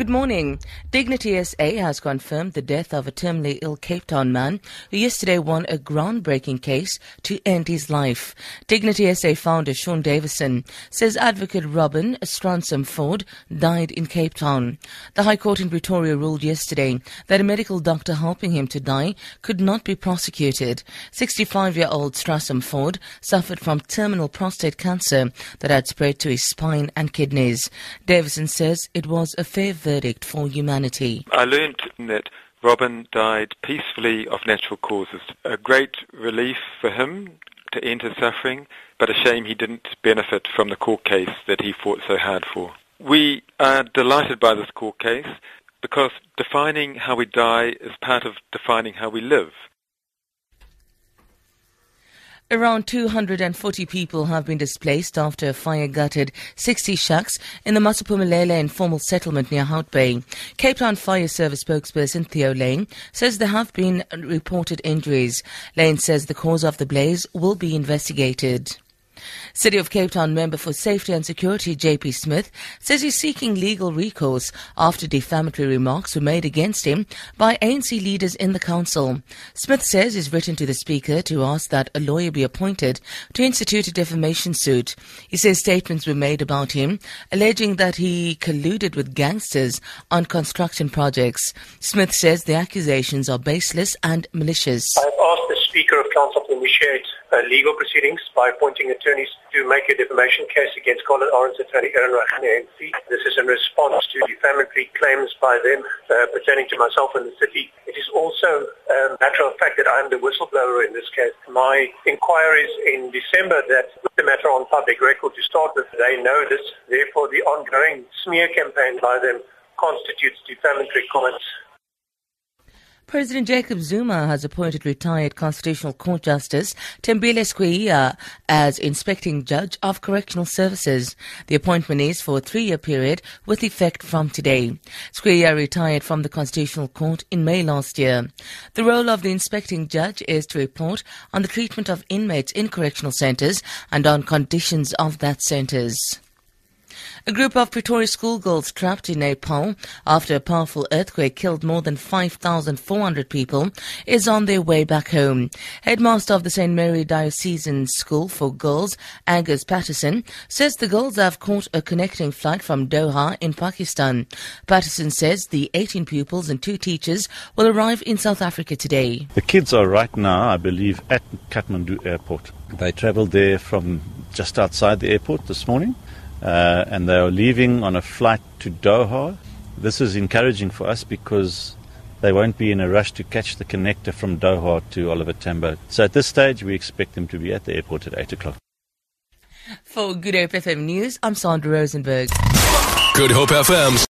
Good morning. Dignity SA has confirmed the death of a terminally ill Cape Town man who yesterday won a groundbreaking case to end his life. Dignity SA founder Sean Davison says advocate Robin Stransham Ford died in Cape Town. The High Court in Pretoria ruled yesterday that a medical doctor helping him to die could not be prosecuted. 65-year-old Stransham Ford suffered from terminal prostate cancer that had spread to his spine and kidneys. Davison says it was a verdict for humanity. I learned that Robin died peacefully of natural causes. A great relief for him to end his suffering, but a shame he didn't benefit from the court case that he fought so hard for. We are delighted by this court case because defining how we die is part of defining how we live. Around 240 people have been displaced after a fire gutted 60 shacks in the Masiphumelele informal settlement near Hout Bay. Cape Town Fire Service spokesperson Theo Layne says there have been reported injuries. Layne says the cause of the blaze will be investigated. City of Cape Town member for Safety and Security JP Smith says he's seeking legal recourse after defamatory remarks were made against him by ANC leaders in the council. Smith says he's written to the speaker to ask that a lawyer be appointed to institute a defamation suit. He says statements were made about him alleging that he colluded with gangsters on construction projects. Smith says the accusations are baseless and malicious. Speaker of Council to initiate uh, legal proceedings by appointing attorneys to make a defamation case against Colin Orange attorney Aaron Rahan ANC. This is in response to defamatory claims by them uh, pertaining to myself and the city. It is also a matter of fact that I am the whistleblower in this case. My inquiries in December that put the matter on public record to start with, they know this. Therefore, the ongoing smear campaign by them constitutes defamatory comments President Jacob Zuma has appointed retired Constitutional Court Justice Thembile Skweyiya as inspecting judge of correctional services. The appointment is for a three-year period with effect from today. Skweyiya retired from the Constitutional Court in May last year. The role of the inspecting judge is to report on the treatment of inmates in correctional centres and on conditions of that centres. A group of Pretoria schoolgirls trapped in Nepal after a powerful earthquake killed more than 5,400 people is on their way back home. Headmaster of the St. Mary Diocesan School for Girls, Angus Patterson, says the girls have caught a connecting flight from Doha in Pakistan. Patterson says the 18 pupils and two teachers will arrive in South Africa today. The kids are right now, I believe, at Kathmandu Airport. They travelled there from just outside the airport this morning uh, and they are leaving on a flight to Doha. This is encouraging for us because they won't be in a rush to catch the connector from Doha to Oliver Tambo. So at this stage, we expect them to be at the airport at 8 o'clock. For Good Hope FM News, I'm Sandra Rosenberg. Good Hope FM